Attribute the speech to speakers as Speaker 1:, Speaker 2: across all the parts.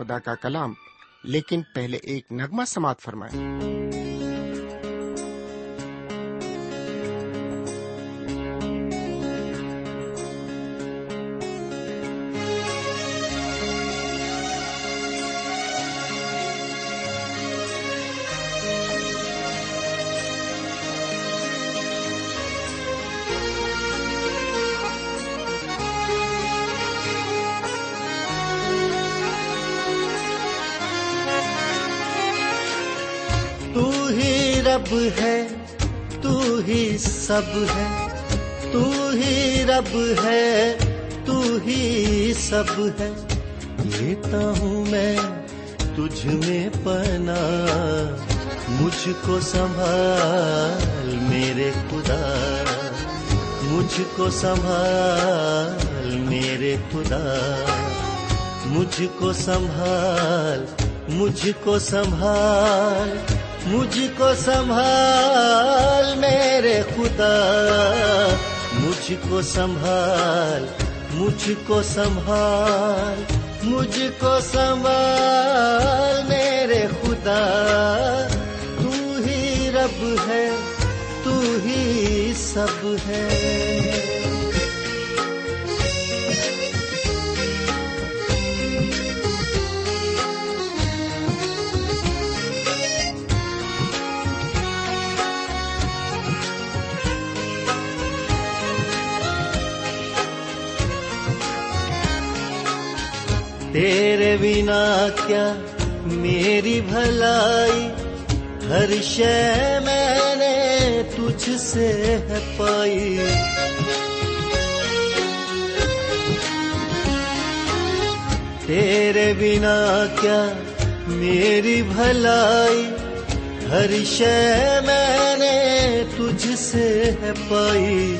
Speaker 1: خدا کا کلام لیکن پہلے ایک نغمہ سماعت فرمائیں۔
Speaker 2: رب ہے، تو ہی سب ہے۔ تو ہی رب ہے، تو ہی سب ہے۔ لیتا ہوں میں تجھ میں پنا مجھ کو سنبھال میرے خدا۔ مجھ کو سنبھال میرے خدا۔ مجھ کو سنبھال، مجھ کو سنبھال مجھ کو سنبھال میرے خدا مجھ کو سنبھال مجھ کو سنبھال مجھ کو سنبھال میرے خدا۔ تو ہی رب ہے، تو ہی سب ہے۔ تیرے بنا کیا میری بھلائی؟ ہر شے میں نے تجھ سے ہے پائی۔ تیرے بنا کیا میری بھلائی؟ ہر شے میں نے تجھ سے ہے پائی۔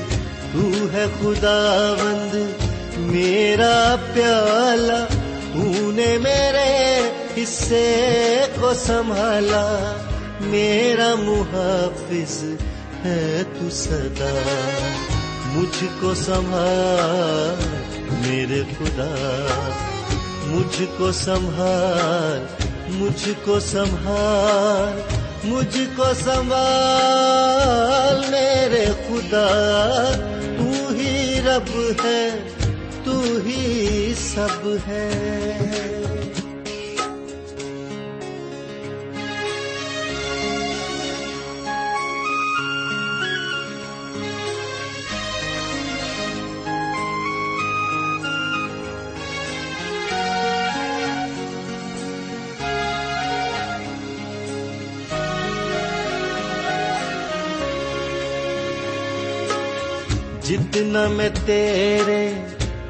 Speaker 2: تو ہے خدا بند میرا پیالہ حصے کو سنبھالا، میرا محافظ ہے تو سدا مجھ کو سنبھال، میرے خدا۔ مجھ کو سنبھال، مجھ کو سنبھال، مجھ کو سنبھال، میرے خدا۔ تو ہی رب ہے، تو ہی سب ہے۔ جتنا میں تیرے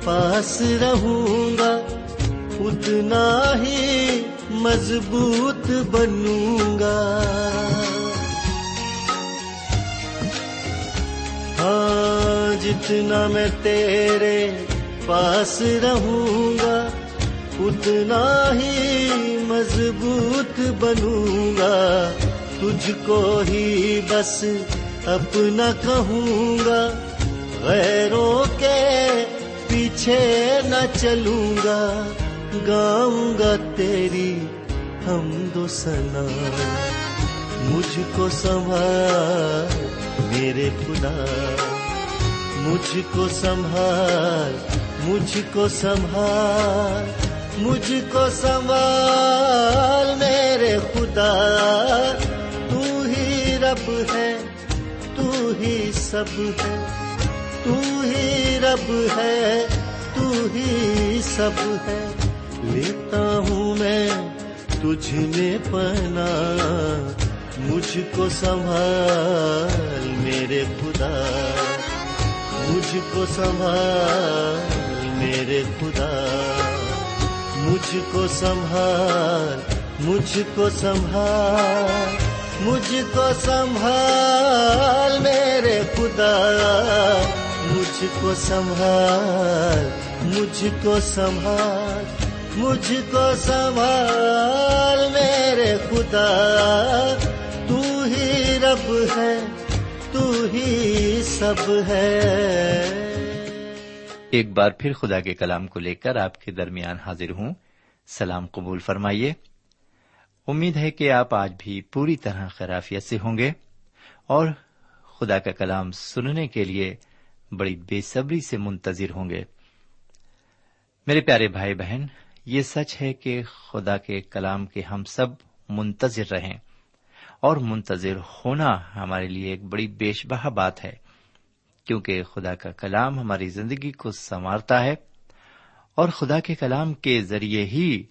Speaker 2: پاس رہوں گا، اتنا ہی مضبوط بنوں گا۔ ہاں جتنا میں تیرے پاس رہوں گا، اتنا ہی مضبوط بنوں گا۔ تجھ کو ہی بس اپنا کہوں گا۔ غیروں کے پیچھے نہ چلوں گا، گاؤں گا تیری ہم دو سنا مجھ کو سنبھال میرے خدا۔ مجھ کو سنبھال، مجھ کو سنبھال، مجھ کو سنبھال میرے خدا۔ تو ہی رب ہے، تو ہی سب ہے۔ تو ہی رب ہے تو ہی سب ہے لیتا ہوں میں تجھ میں پنا مجھ کو سنبھال میرے خدا مجھ کو سنبھال میرے خدا مجھ کو سنبھال مجھ کو سنبھال مجھ کو سنبھال میرے خدا مجھ کو سنبھال، مجھ کو سنبھال، مجھ کو سنبھال میرے خدا، تو ہی رب ہے، تو ہی سب ہے۔
Speaker 3: ایک بار پھر خدا کے کلام کو لے کر آپ کے درمیان حاضر ہوں۔ سلام قبول فرمائیے۔ امید ہے کہ آپ آج بھی پوری طرح خرافیت سے ہوں گے۔ اور خدا کا کلام سننے کے لیے بڑی بے صبری سے منتظر ہوں گے۔ میرے پیارے بھائی بہن، یہ سچ ہے کہ خدا کے کلام کے ہم سب منتظر رہیں اور منتظر ہونا ہمارے لیے ایک بڑی بیش بہا بات ہے، کیونکہ خدا کا کلام ہماری زندگی کو سنوارتا ہے اور خدا کے کلام کے ذریعے ہی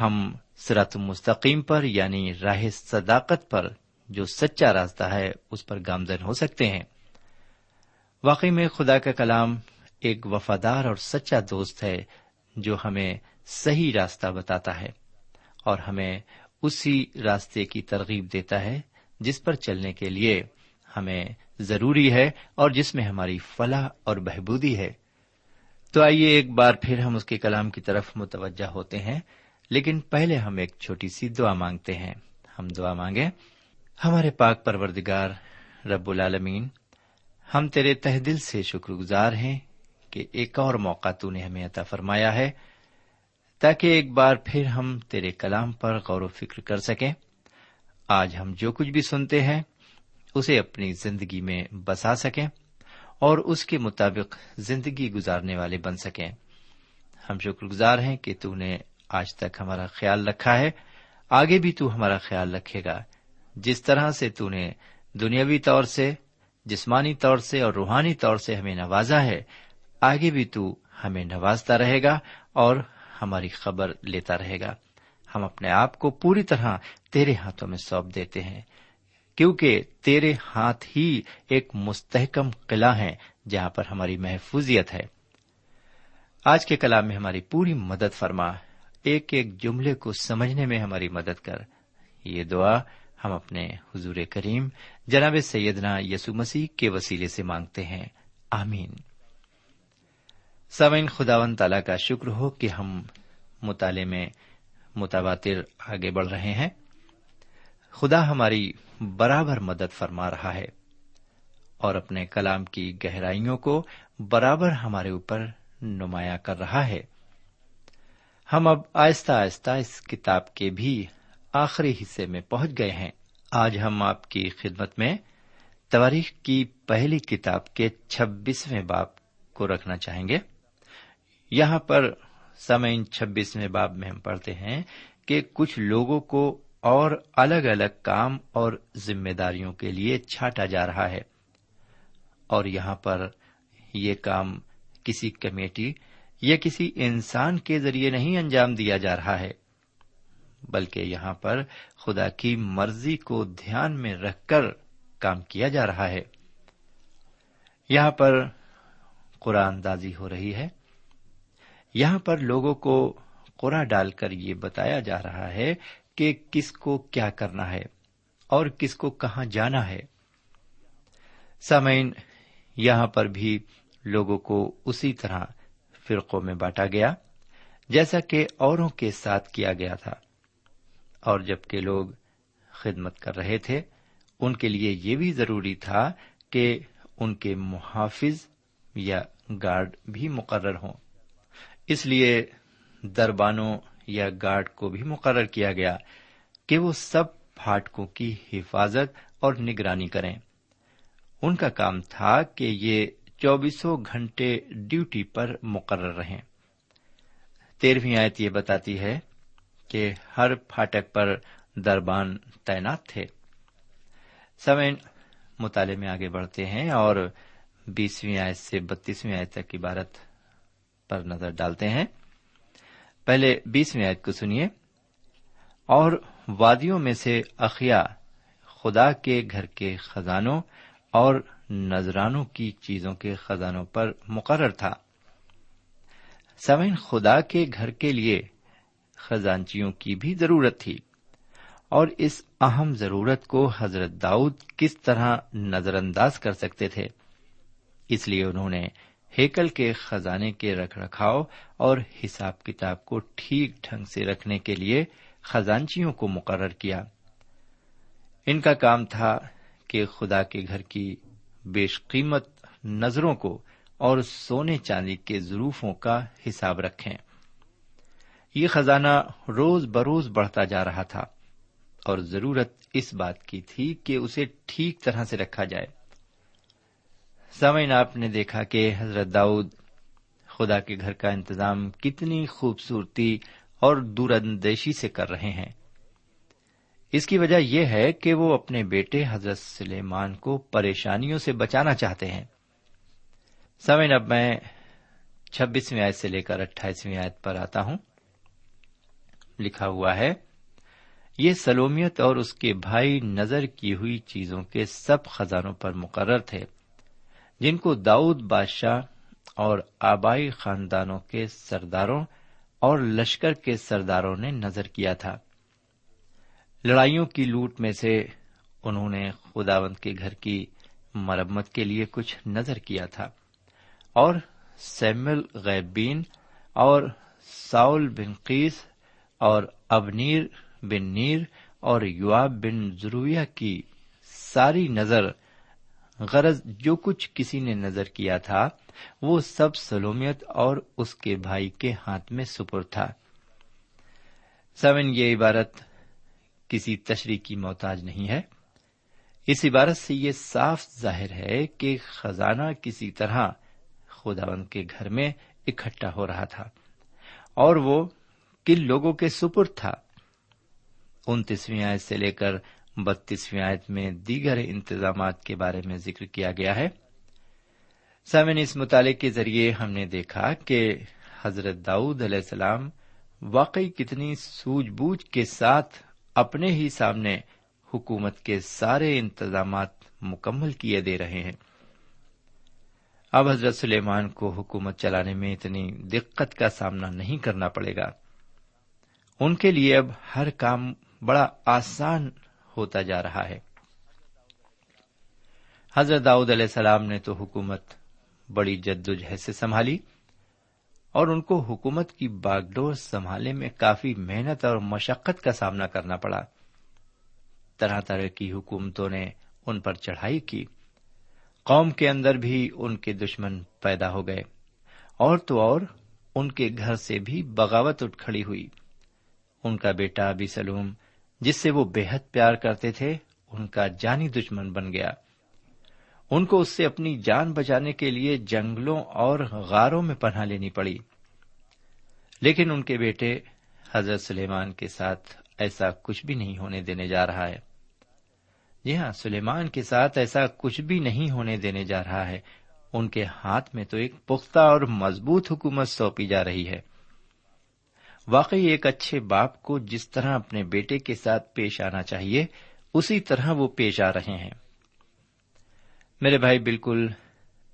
Speaker 3: ہم سرت مستقیم پر یعنی راہ صداقت پر جو سچا راستہ ہے، اس پر گامزن ہو سکتے ہیں۔ واقعی میں خدا کا کلام ایک وفادار اور سچا دوست ہے جو ہمیں صحیح راستہ بتاتا ہے اور ہمیں اسی راستے کی ترغیب دیتا ہے جس پر چلنے کے لیے ہمیں ضروری ہے اور جس میں ہماری فلاح اور بہبودی ہے۔ تو آئیے ایک بار پھر ہم اس کے کلام کی طرف متوجہ ہوتے ہیں، لیکن پہلے ہم ایک چھوٹی سی دعا مانگتے ہیں۔ ہم دعا مانگے ہمارے پاک پروردگار رب العالمین ہم تیرے تہ دل سے شکر گزار ہیں کہ ایک اور موقع تو نے ہمیں عطا فرمایا ہے، تاکہ ایک بار پھر ہم تیرے کلام پر غور و فکر کر سکیں۔ آج ہم جو کچھ بھی سنتے ہیں، اسے اپنی زندگی میں بسا سکیں اور اس کے مطابق زندگی گزارنے والے بن سکیں۔ ہم شکر گزار ہیں کہ تو نے آج تک ہمارا خیال رکھا ہے۔ آگے بھی تو ہمارا خیال رکھے گا۔ جس طرح سے تو نے دنیاوی طور سے جسمانی طور سے اور روحانی طور سے ہمیں نوازا ہے۔ آگے بھی تو ہمیں نوازتا رہے گا اور ہماری خبر لیتا رہے گا۔ ہم اپنے آپ کو پوری طرح تیرے ہاتھوں میں سونپ دیتے ہیں۔ کیونکہ تیرے ہاتھ ہی ایک مستحکم قلعہ ہے جہاں پر ہماری محفوظیت ہے۔ آج کے کلام میں ہماری پوری مدد فرما۔ ایک ایک جملے کو سمجھنے میں ہماری مدد کر۔ یہ دعا ہم اپنے حضور کریم جناب سیدنا یسو مسیح کے وسیلے سے مانگتے ہیں۔ آمین۔ سوئن خداون تعالی کا شکر ہو کہ ہم مطالعے میں متبادر آگے بڑھ رہے ہیں۔ خدا ہماری برابر مدد فرما رہا ہے اور اپنے کلام کی گہرائیوں کو برابر ہمارے اوپر نمایاں کر رہا ہے۔ ہم اب آہستہ آہستہ اس کتاب کے بھی آخری حصے میں پہنچ گئے ہیں۔ آج ہم آپ کی خدمت میں تاریخ کی پہلی کتاب کے چھبیسویں باپ کو رکھنا چاہیں گے۔ یہاں پر سمعین چھبیسویں باب میں ہم پڑھتے ہیں کہ کچھ لوگوں کو اور الگ الگ کام اور ذمہ داریوں کے لیے چھاٹا جا رہا ہے۔ اور یہاں پر یہ کام کسی کمیٹی یا کسی انسان کے ذریعے نہیں انجام دیا جا رہا ہے۔ بلکہ یہاں پر خدا کی مرضی کو دھیان میں رکھ کر کام کیا جا رہا ہے۔ یہاں پر قرآن دازی ہو رہی ہے۔ یہاں پر لوگوں کو قرآ ڈال کر یہ بتایا جا رہا ہے کہ کس کو کیا کرنا ہے اور کس کو کہاں جانا ہے۔ سامعین، یہاں پر بھی لوگوں کو اسی طرح فرقوں میں بانٹا گیا، جیسا کہ اوروں کے ساتھ کیا گیا تھا۔ اور جبکہ لوگ خدمت کر رہے تھے، ان کے لیے یہ بھی ضروری تھا کہ ان کے محافظ یا گارڈ بھی مقرر ہوں۔ اس لیے دربانوں یا گارڈ کو بھی مقرر کیا گیا کہ وہ سب پھاٹکوں کی حفاظت اور نگرانی کریں۔ ان کا کام تھا کہ یہ چوبیسوں گھنٹے ڈیوٹی پر مقرر رہیں۔ تیرہویں آیت یہ بتاتی ہے کہ ہر پھاٹک پر دربان تعینات تھے۔ سمین مطالعے میں آگے بڑھتے ہیں اور بیسویں آیت سے بتیسویں آیت تک عبارت پر نظر ڈالتے ہیں۔ پہلے بیسویں آیت کو سنیے۔ اور وادیوں میں سے اخیا خدا کے گھر کے خزانوں اور نذرانوں کی چیزوں کے خزانوں پر مقرر تھا۔ سوئن خدا کے گھر کے لیے خزانچیوں کی بھی ضرورت تھی۔ اور اس اہم ضرورت کو حضرت داؤد کس طرح نظر انداز کر سکتے تھے؟ اس لیے انہوں نے ہیکل کے خزانے کے رکھ رکھاؤ اور حساب کتاب کو ٹھیک ڈھنگ سے رکھنے کے لیے خزانچیوں کو مقرر کیا۔ ان کا کام تھا کہ خدا کے گھر کی بیش قیمت نظروں کو اور سونے چاندی کے ضروفوں کا حساب رکھیں۔ یہ خزانہ روز بروز بڑھتا جا رہا تھا اور ضرورت اس بات کی تھی کہ اسے ٹھیک طرح سے رکھا جائے۔ سمعین آپ نے دیکھا کہ حضرت داؤد خدا کے گھر کا انتظام کتنی خوبصورتی اور دور اندیشی سے کر رہے ہیں۔ اس کی وجہ یہ ہے کہ وہ اپنے بیٹے حضرت سلیمان کو پریشانیوں سے بچانا چاہتے ہیں۔ سمعین اب میں چھبیسویں آیت سے لے کر اٹھائیسویں آیت پر آتا ہوں۔ لکھا ہوا ہے، یہ سلومیت اور اس کے بھائی نظر کی ہوئی چیزوں کے سب خزانوں پر مقرر تھے، جن کو داؤد بادشاہ اور آبائی خاندانوں کے سرداروں اور لشکر کے سرداروں نے نظر کیا تھا۔ لڑائیوں کی لوٹ میں سے انہوں نے خداوند کے گھر کی مرمت کے لیے کچھ نظر کیا تھا، اور سیمل غیبین اور ساؤل بن قیس اور ابنیر بن نیر اور یواب بن ضرویہ کی ساری نظر، غرض جو کچھ کسی نے نظر کیا تھا، وہ سب سلومیت اور اس کے بھائی کے ہاتھ میں سپر تھا۔ سمن، یہ عبارت کسی تشریح کی محتاج نہیں ہے۔ اس عبارت سے یہ صاف ظاہر ہے کہ خزانہ کسی طرح خداون کے گھر میں اکٹھا ہو رہا تھا اور وہ کن لوگوں کے سپر تھا؟ انتیسویں آیت سے لے کر بتیسویں آیت میں دیگر انتظامات کے بارے میں ذکر کیا گیا ہے۔ سمن اس مطالعے کے ذریعے ہم نے دیکھا کہ حضرت داؤد علیہ السلام واقعی کتنی سوجھ بوجھ کے ساتھ اپنے ہی سامنے حکومت کے سارے انتظامات مکمل کیے دے رہے ہیں۔ اب حضرت سلیمان کو حکومت چلانے میں اتنی دقت کا سامنا نہیں کرنا پڑے گا۔ ان کے لیے اب ہر کام بڑا آسان ہوتا جا رہا ہے۔ حضرت داؤد علیہ السلام نے تو حکومت بڑی جدوجہد سے سنبھالی اور ان کو حکومت کی باغڈور سنبھالنے میں کافی محنت اور مشقت کا سامنا کرنا پڑا۔ طرح طرح کی حکومتوں نے ان پر چڑھائی کی۔ قوم کے اندر بھی ان کے دشمن پیدا ہو گئے اور تو اور ان کے گھر سے بھی بغاوت اٹھ کھڑی ہوئی۔ ان کا بیٹا ابی سلوم، جس سے وہ بے حد پیار کرتے تھے، ان کا جانی دشمن بن گیا۔ ان کو اس سے اپنی جان بچانے کے لیے جنگلوں اور غاروں میں پناہ لینی پڑی۔ لیکن ان کے بیٹے حضرت سلیمان کے ساتھ ایسا کچھ بھی نہیں ہونے دینے جا رہا ہے۔ جی ہاں سلیمان کے ساتھ ایسا کچھ بھی نہیں ہونے دینے جا رہا ہے۔ ان کے ہاتھ میں تو ایک پختہ اور مضبوط حکومت سونپی جا رہی ہے۔ واقعی ایک اچھے باپ کو جس طرح اپنے بیٹے کے ساتھ پیش آنا چاہیے، اسی طرح وہ پیش آ رہے ہیں۔ میرے بھائی، بالکل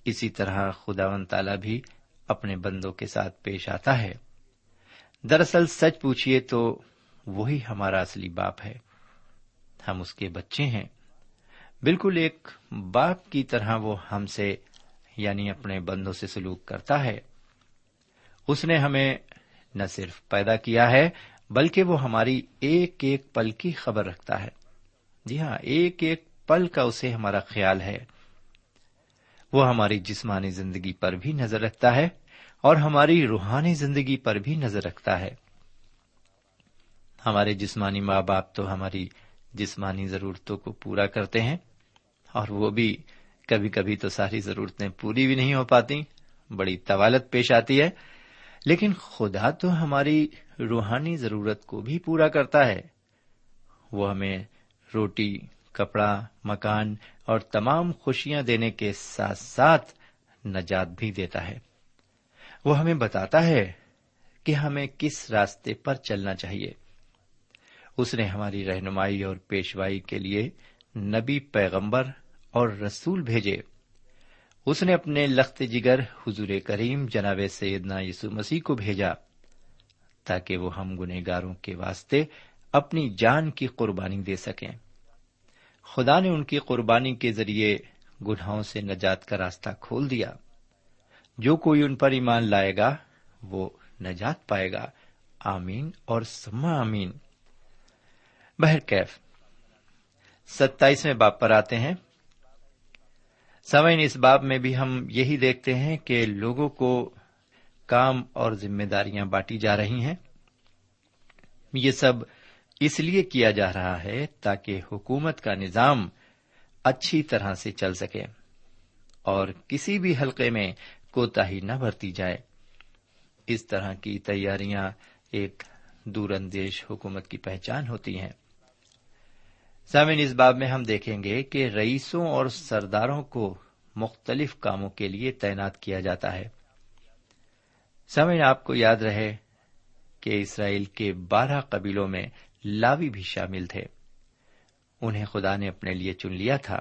Speaker 3: اسی طرح خدا و تعالی بھی اپنے بندوں کے ساتھ پیش آتا ہے۔ دراصل سچ پوچھیے تو وہی ہمارا اصلی باپ ہے۔ ہم اس کے بچے ہیں۔ بالکل ایک باپ کی طرح وہ ہم سے یعنی اپنے بندوں سے سلوک کرتا ہے۔ اس نے ہمیں نہ صرف پیدا کیا ہے، بلکہ وہ ہماری ایک ایک پل کی خبر رکھتا ہے۔ جی ہاں ایک ایک پل کا اسے ہمارا خیال ہے۔ وہ ہماری جسمانی زندگی پر بھی نظر رکھتا ہے اور ہماری روحانی زندگی پر بھی نظر رکھتا ہے۔ ہمارے جسمانی ماں باپ تو ہماری جسمانی ضرورتوں کو پورا کرتے ہیں اور وہ بھی کبھی کبھی تو ساری ضرورتیں پوری بھی نہیں ہو پاتی۔ بڑی طوالت پیش آتی ہے۔ لیکن خدا تو ہماری روحانی ضرورت کو بھی پورا کرتا ہے۔ وہ ہمیں روٹی، کپڑا، مکان اور تمام خوشیاں دینے کے ساتھ ساتھ نجات بھی دیتا ہے۔ وہ ہمیں بتاتا ہے کہ ہمیں کس راستے پر چلنا چاہیے۔ اس نے ہماری رہنمائی اور پیشوائی کے لیے نبی پیغمبر اور رسول بھیجے۔ اس نے اپنے لخت جگر حضور کریم جناب سیدنا یسو مسیح کو بھیجا تاکہ وہ ہم گنہگاروں کے واسطے اپنی جان کی قربانی دے سکیں۔ خدا نے ان کی قربانی کے ذریعے گناہوں سے نجات کا راستہ کھول دیا۔ جو کوئی ان پر ایمان لائے گا، وہ نجات پائے گا۔ آمین اور سما آمین۔ بہرکیف، ستائیسویں باپ پر آتے ہیں۔ سمعین اس باب میں بھی ہم یہی دیکھتے ہیں کہ لوگوں کو کام اور ذمہ داریاں بانٹی جا رہی ہیں۔ یہ سب اس لیے کیا جا رہا ہے تاکہ حکومت کا نظام اچھی طرح سے چل سکے اور کسی بھی حلقے میں کوتا ہی نہ برتی جائے۔ اس طرح کی تیاریاں ایک دور اندیش حکومت کی پہچان ہوتی ہیں۔ سامن اس باب میں ہم دیکھیں گے کہ رئیسوں اور سرداروں کو مختلف کاموں کے لیے تعینات کیا جاتا ہے۔ سمن آپ کو یاد رہے کہ اسرائیل کے بارہ قبیلوں میں لاوی بھی شامل تھے۔ انہیں خدا نے اپنے لیے چن لیا تھا۔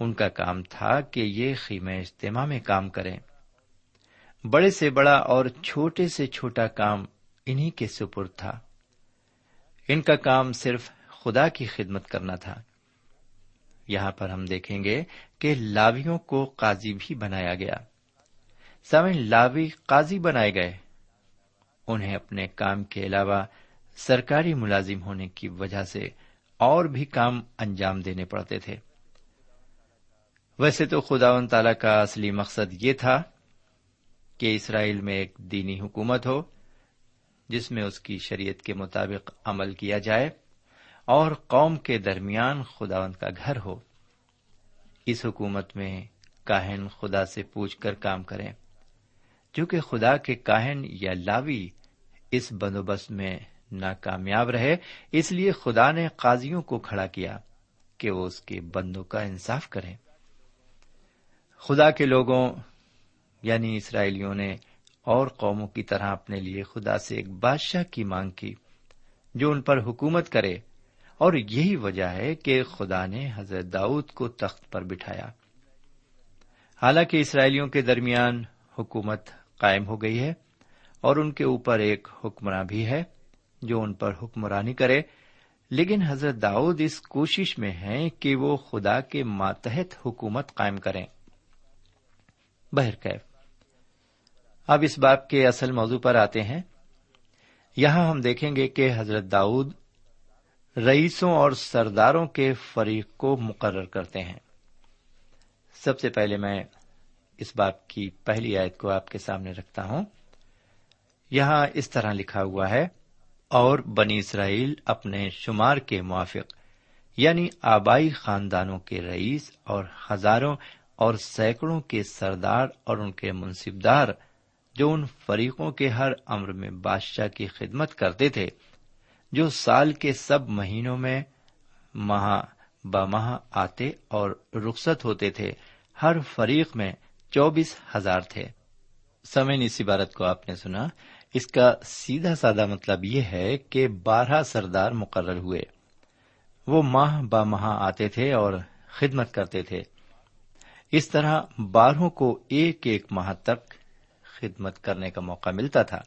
Speaker 3: ان کا کام تھا کہ یہ خیمہ اجتماع میں کام کریں۔ بڑے سے بڑا اور چھوٹے سے چھوٹا کام انہی کے سپر تھا۔ ان کا کام صرف خدا کی خدمت کرنا تھا۔ یہاں پر ہم دیکھیں گے کہ لاویوں کو قاضی بھی بنایا گیا۔ سمن لاوی قاضی بنائے گئے۔ انہیں اپنے کام کے علاوہ سرکاری ملازم ہونے کی وجہ سے اور بھی کام انجام دینے پڑتے تھے۔ ویسے تو خدا و تعالی کا اصلی مقصد یہ تھا کہ اسرائیل میں ایک دینی حکومت ہو، جس میں اس کی شریعت کے مطابق عمل کیا جائے۔ اور قوم کے درمیان خداوند کا گھر ہو۔ اس حکومت میں کاہن خدا سے پوچھ کر کام کریں۔ چونکہ خدا کے کاہن یا لاوی اس بندوبست میں ناکامیاب رہے، اس لیے خدا نے قاضیوں کو کھڑا کیا کہ وہ اس کے بندوں کا انصاف کریں۔ خدا کے لوگوں یعنی اسرائیلیوں نے اور قوموں کی طرح اپنے لیے خدا سے ایک بادشاہ کی مانگ کی، جو ان پر حکومت کرے۔ اور یہی وجہ ہے کہ خدا نے حضرت داؤد کو تخت پر بٹھایا۔ حالانکہ اسرائیلیوں کے درمیان حکومت قائم ہو گئی ہے اور ان کے اوپر ایک حکمراں بھی ہے جو ان پر حکمرانی کرے، لیکن حضرت داؤد اس کوشش میں ہے کہ وہ خدا کے ماتحت حکومت قائم کریں۔ بہرکیف اب اس باپ کے اصل موضوع پر آتے ہیں۔ یہاں ہم دیکھیں گے کہ حضرت داؤد رئیسوں اور سرداروں کے فریق کو مقرر کرتے ہیں۔ سب سے پہلے میں اس باپ کی پہلی آیت کو آپ کے سامنے رکھتا ہوں۔ یہاں اس طرح لکھا ہوا ہے، اور بنی اسرائیل اپنے شمار کے موافق یعنی آبائی خاندانوں کے رئیس اور ہزاروں اور سینکڑوں کے سردار اور ان کے منصبدار جو ان فریقوں کے ہر امر میں بادشاہ کی خدمت کرتے تھے جو سال کے سب مہینوں میں ماہ بماہ آتے اور رخصت ہوتے تھے، ہر فریق میں چوبیس ہزار تھے۔ سمین اس عبارت کو آپ نے سنا۔ اس کا سیدھا سادہ مطلب یہ ہے کہ بارہ سردار مقرر ہوئے۔ وہ ماہ با آتے تھے اور خدمت کرتے تھے۔ اس طرح بارہوں کو ایک ایک ماہ تک خدمت کرنے کا موقع ملتا تھا۔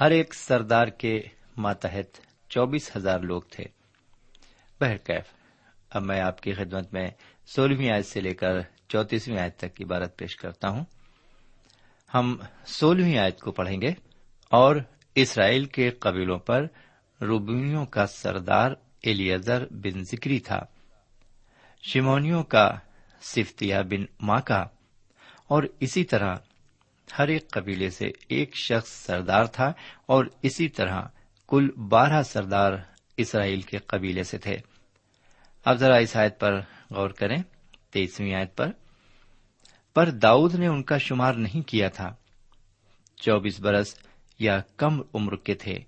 Speaker 3: ہر ایک سردار کے ماتحت چوبیس ہزار لوگ تھے۔ بہرکیف، اب میں آپ کی خدمت میں سولہویں آیت سے لے کر چوتیسویں آیت تک کی پیش کرتا ہوں۔ ہم سولہویں آیت کو پڑھیں گے اور اسرائیل کے قبیلوں پر روبینیوں کا سردار ایلیزر بن ذکری تھا۔ شمونیوں کا صفتیا بن ماں کا اور اسی طرح ہر ایک قبیلے سے ایک شخص سردار تھا اور اسی طرح کل بارہ سردار اسرائیل کے قبیلے سے تھے۔ اب ذرا اس آیت پر غور کریں، تیسویں آیت پر۔ پر داؤد نے ان کا شمار نہیں کیا تھا۔ چوبیس برس یا کم عمر کے تھے،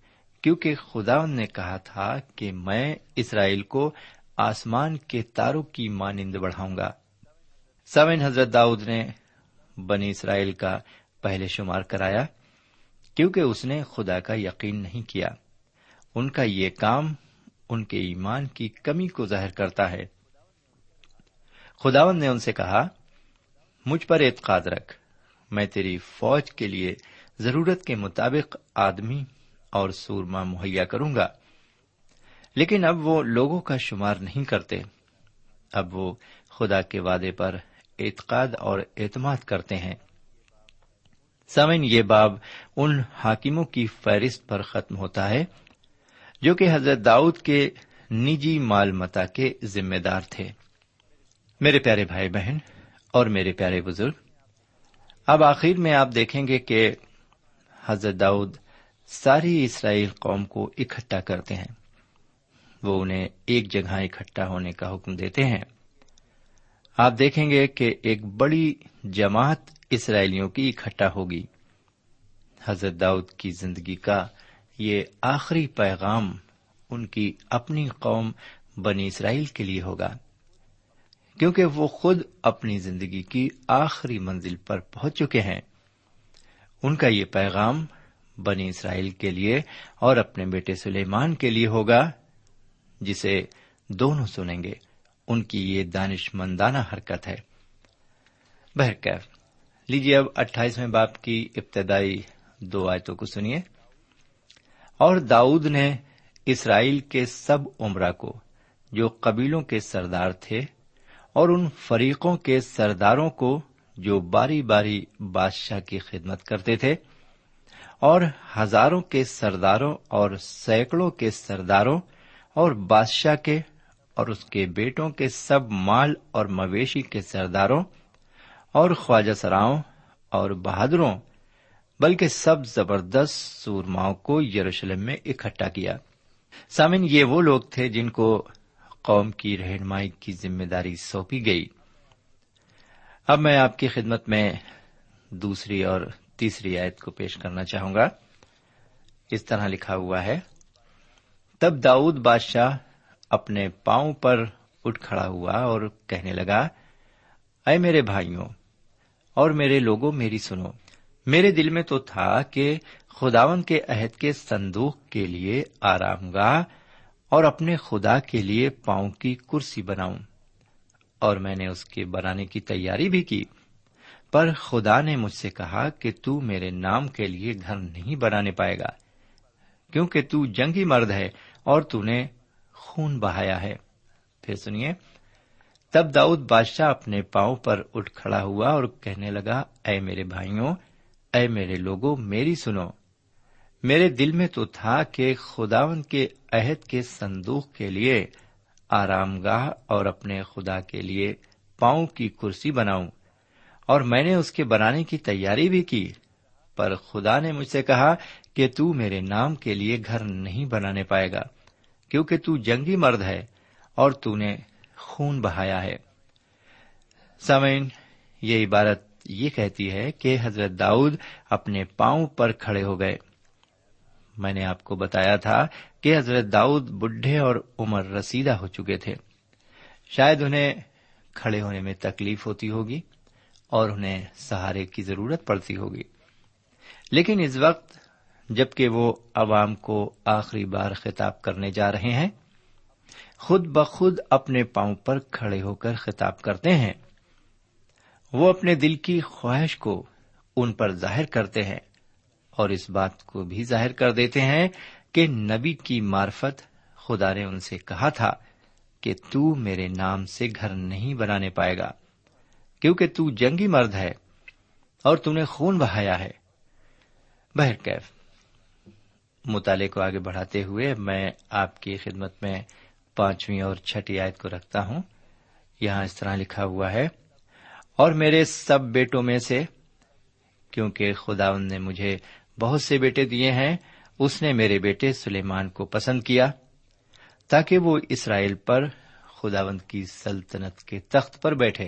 Speaker 3: کیونکہ خدا نے کہا تھا کہ میں اسرائیل کو آسمان کے تاروں کی مانند بڑھاؤں گا۔ سوین حضرت داؤد نے بنی اسرائیل کا پہلے شمار کرایا، کیونکہ اس نے خدا کا یقین نہیں کیا۔ ان کا یہ کام ان کے ایمان کی کمی کو ظاہر کرتا ہے۔ خداون نے ان سے کہا، مجھ پر اعتقاد رکھ، میں تیری فوج کے لیے ضرورت کے مطابق آدمی اور سورما مہیا کروں گا۔ لیکن اب وہ لوگوں کا شمار نہیں کرتے۔ اب وہ خدا کے وعدے پر اعتقاد اور اعتماد کرتے ہیں۔ سمن یہ باب ان حاکموں کی فہرست پر ختم ہوتا ہے۔ جو کہ حضرت داؤد کے نجی مال متا کے ذمہ دار تھے۔ میرے پیارے بھائی بہن اور میرے پیارے بزرگ، اب آخر میں آپ دیکھیں گے کہ حضرت داؤد ساری اسرائیل قوم کو اکٹھا کرتے ہیں۔ وہ انہیں ایک جگہ اکٹھا ہونے کا حکم دیتے ہیں۔ آپ دیکھیں گے کہ ایک بڑی جماعت اسرائیلیوں کی اکٹھا ہوگی۔ حضرت داؤد کی زندگی کا یہ آخری پیغام ان کی اپنی قوم بنی اسرائیل کے لیے ہوگا۔ کیونکہ وہ خود اپنی زندگی کی آخری منزل پر پہنچ چکے ہیں۔ ان کا یہ پیغام بنی اسرائیل کے لیے اور اپنے بیٹے سلیمان کے لیے ہوگا، جسے دونوں سنیں گے۔ ان کی یہ دانش مندانہ حرکت ہے۔ بہرکیف، لیجیے اب اٹھائیسویں باپ کی ابتدائی دو آیتوں کو سنیے۔ اور داؤد نے اسرائیل کے سب عمرہ کو، جو قبیلوں کے سردار تھے، اور ان فریقوں کے سرداروں کو جو باری باری بادشاہ کی خدمت کرتے تھے، اور ہزاروں کے سرداروں اور سینکڑوں کے سرداروں اور بادشاہ کے اور اس کے بیٹوں کے سب مال اور مویشی کے سرداروں اور خواجہ سراؤں اور بہادروں بلکہ سب زبردست سورماؤں کو یروشلم میں اکٹھا کیا۔ سامن یہ وہ لوگ تھے جن کو قوم کی رہنمائی کی ذمہ داری سونپی گئی۔ اب میں آپ کی خدمت میں دوسری اور تیسری آیت کو پیش کرنا چاہوں گا۔ اس طرح لکھا ہوا ہے، تب داؤد بادشاہ اپنے پاؤں پر اٹھ کھڑا ہوا اور کہنے لگا، اے میرے بھائیوں اور میرے لوگوں، میری سنو۔ میرے دل میں تو تھا کہ خداون کے عہد کے صندوق کے لیے آرام گاہ اور اپنے خدا کے لیے پاؤں کی کرسی بناؤں۔ اور میں نے اس کے بنانے کی تیاری بھی کی۔ پر خدا نے مجھ سے کہا کہ تو میرے نام کے لیے گھر نہیں بنانے پائے گا، کیونکہ تو جنگی مرد ہے اور تو نے خون بہایا ہے۔ پھر سنیے، تب داؤد بادشاہ اپنے پاؤں پر اٹھ کھڑا ہوا اور کہنے لگا، اے میرے بھائیوں اے میرے لوگوں میری سنو۔ میرے دل میں تو تھا کہ خداون کے عہد کے صندوق کے لیے آرام گاہ اور اپنے خدا کے لیے پاؤں کی کرسی بناؤں، اور میں نے اس کے بنانے کی تیاری بھی کی۔ پر خدا نے مجھ سے کہا کہ تو میرے نام کے لیے گھر نہیں بنانے پائے گا، کیونکہ تو جنگی مرد ہے اور تو نے خون بہایا ہے۔ سمین یہ عبارت یہ کہتی ہے کہ حضرت داؤد اپنے پاؤں پر کھڑے ہو گئے۔ میں نے آپ کو بتایا تھا کہ حضرت داؤد بڈھے اور عمر رسیدہ ہو چکے تھے۔ شاید انہیں کھڑے ہونے میں تکلیف ہوتی ہوگی اور انہیں سہارے کی ضرورت پڑتی ہوگی۔ لیکن اس وقت جبکہ وہ عوام کو آخری بار خطاب کرنے جا رہے ہیں، خود بخود اپنے پاؤں پر کھڑے ہو کر خطاب کرتے ہیں۔ وہ اپنے دل کی خواہش کو ان پر ظاہر کرتے ہیں اور اس بات کو بھی ظاہر کر دیتے ہیں کہ نبی کی مارفت خدا نے ان سے کہا تھا کہ تو میرے نام سے گھر نہیں بنانے پائے گا، کیونکہ تو جنگی مرد ہے اور تم نے خون بہایا ہے۔ بہرکیف مطالعے کو آگے بڑھاتے ہوئے میں آپ کی خدمت میں پانچویں اور چھٹی آیت کو رکھتا ہوں۔ یہاں اس طرح لکھا ہوا ہے اور میرے سب بیٹوں میں سے، کیونکہ خدا نے مجھے بہت سے بیٹے دیے ہیں، اس نے میرے بیٹے سلیمان کو پسند کیا، تاکہ وہ اسرائیل پر خداوند کی سلطنت کے تخت پر بیٹھے۔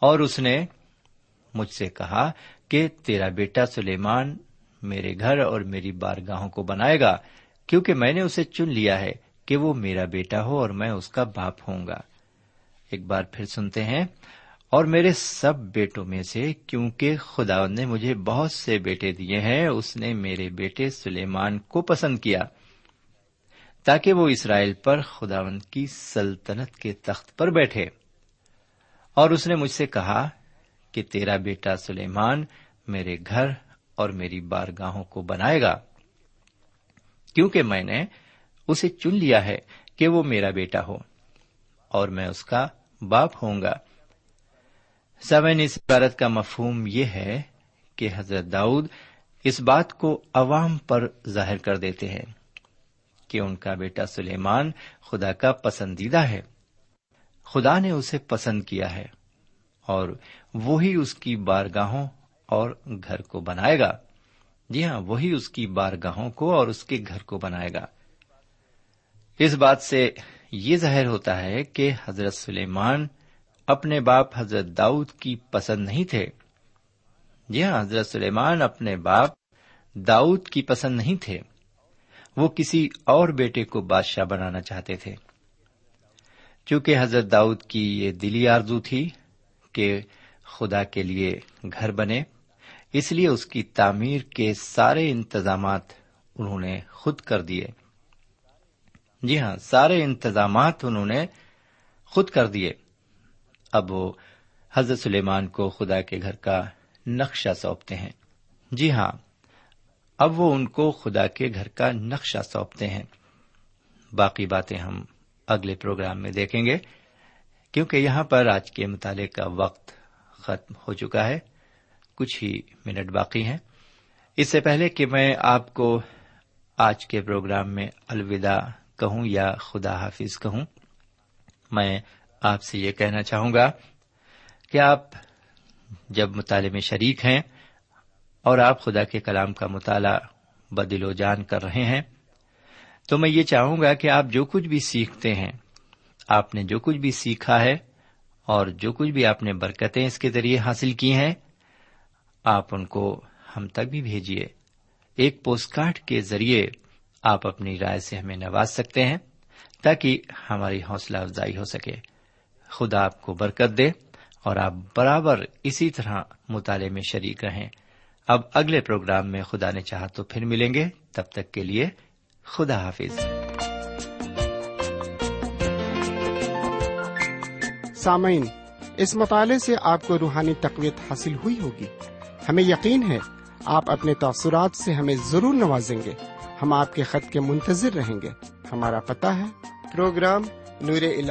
Speaker 3: اور اس نے مجھ سے کہا کہ تیرا بیٹا سلیمان میرے گھر اور میری بارگاہوں کو بنائے گا، کیونکہ میں نے اسے چن لیا ہے کہ وہ میرا بیٹا ہو اور میں اس کا باپ ہوں گا۔ ایک بار پھر سنتے ہیں اور میرے سب بیٹوں میں سے کیونکہ خدا نے مجھے بہت سے بیٹے دیے ہیں، اس نے میرے بیٹے سلیمان کو پسند کیا، تاکہ وہ اسرائیل پر خداوند کی سلطنت کے تخت پر بیٹھے۔ اور اس نے مجھ سے کہا کہ تیرا بیٹا سلیمان میرے گھر اور میری بارگاہوں کو بنائے گا، کیونکہ میں نے اسے چن لیا ہے کہ وہ میرا بیٹا ہو، اور میں اس کا باپ ہوں گا۔ سمن اس عبارت کا مفہوم یہ ہے کہ حضرت داؤد اس بات کو عوام پر ظاہر کر دیتے ہیں کہ ان کا بیٹا سلیمان خدا کا پسندیدہ ہے۔ خدا نے اسے پسند کیا ہے اور وہی اس کی بارگاہوں اور گھر کو بنائے گا۔ جی ہاں وہی اس کی بارگاہوں کو اور اس کے گھر کو بنائے گا۔ اس بات سے یہ ظاہر ہوتا ہے کہ حضرت سلیمان اپنے باپ حضرت داؤد کی پسند نہیں تھے۔ جی ہاں حضرت سلیمان اپنے باپ داؤد کی پسند نہیں تھے۔ وہ کسی اور بیٹے کو بادشاہ بنانا چاہتے تھے۔ چونکہ حضرت داؤد کی یہ دلی آرزو تھی کہ خدا کے لیے گھر بنے، اس لیے اس کی تعمیر کے سارے انتظامات انہوں نے خود کر دیے۔ جی ہاں سارے انتظامات انہوں نے خود کر دیے۔ اب وہ حضرت سلیمان کو خدا کے گھر کا نقشہ سونپتے ہیں۔ جی ہاں اب وہ ان کو خدا کے گھر کا نقشہ سونپتے ہیں۔ باقی باتیں ہم اگلے پروگرام میں دیکھیں گے، کیونکہ یہاں پر آج کے مطالعے کا وقت ختم ہو چکا ہے۔ کچھ ہی منٹ باقی ہیں۔ اس سے پہلے کہ میں آپ کو آج کے پروگرام میں الوداع کہوں یا خدا حافظ کہوں، میں آپ سے یہ کہنا چاہوں گا کہ آپ جب مطالعے میں شریک ہیں اور آپ خدا کے کلام کا مطالعہ بدل و جان کر رہے ہیں، تو میں یہ چاہوں گا کہ آپ جو کچھ بھی سیکھتے ہیں، آپ نے جو کچھ بھی سیکھا ہے اور جو کچھ بھی آپ نے برکتیں اس کے ذریعے حاصل کی ہیں، آپ ان کو ہم تک بھی بھیجیے۔ ایک پوسٹ کارڈ کے ذریعے آپ اپنی رائے سے ہمیں نواز سکتے ہیں تاکہ ہماری حوصلہ افزائی ہو سکے۔ خدا آپ کو برکت دے اور آپ برابر اسی طرح مطالعے میں شریک رہیں۔ اب اگلے پروگرام میں خدا نے چاہا تو پھر ملیں گے۔ تب تک کے لیے خدا حافظ۔
Speaker 1: سامعین، اس مطالعے سے آپ کو روحانی تقویت حاصل ہوئی ہوگی۔ ہمیں یقین ہے، آپ اپنے تاثرات سے ہمیں ضرور نوازیں گے۔ ہم آپ کے خط کے منتظر رہیں گے۔ ہمارا پتہ ہے۔ پروگرام نور ال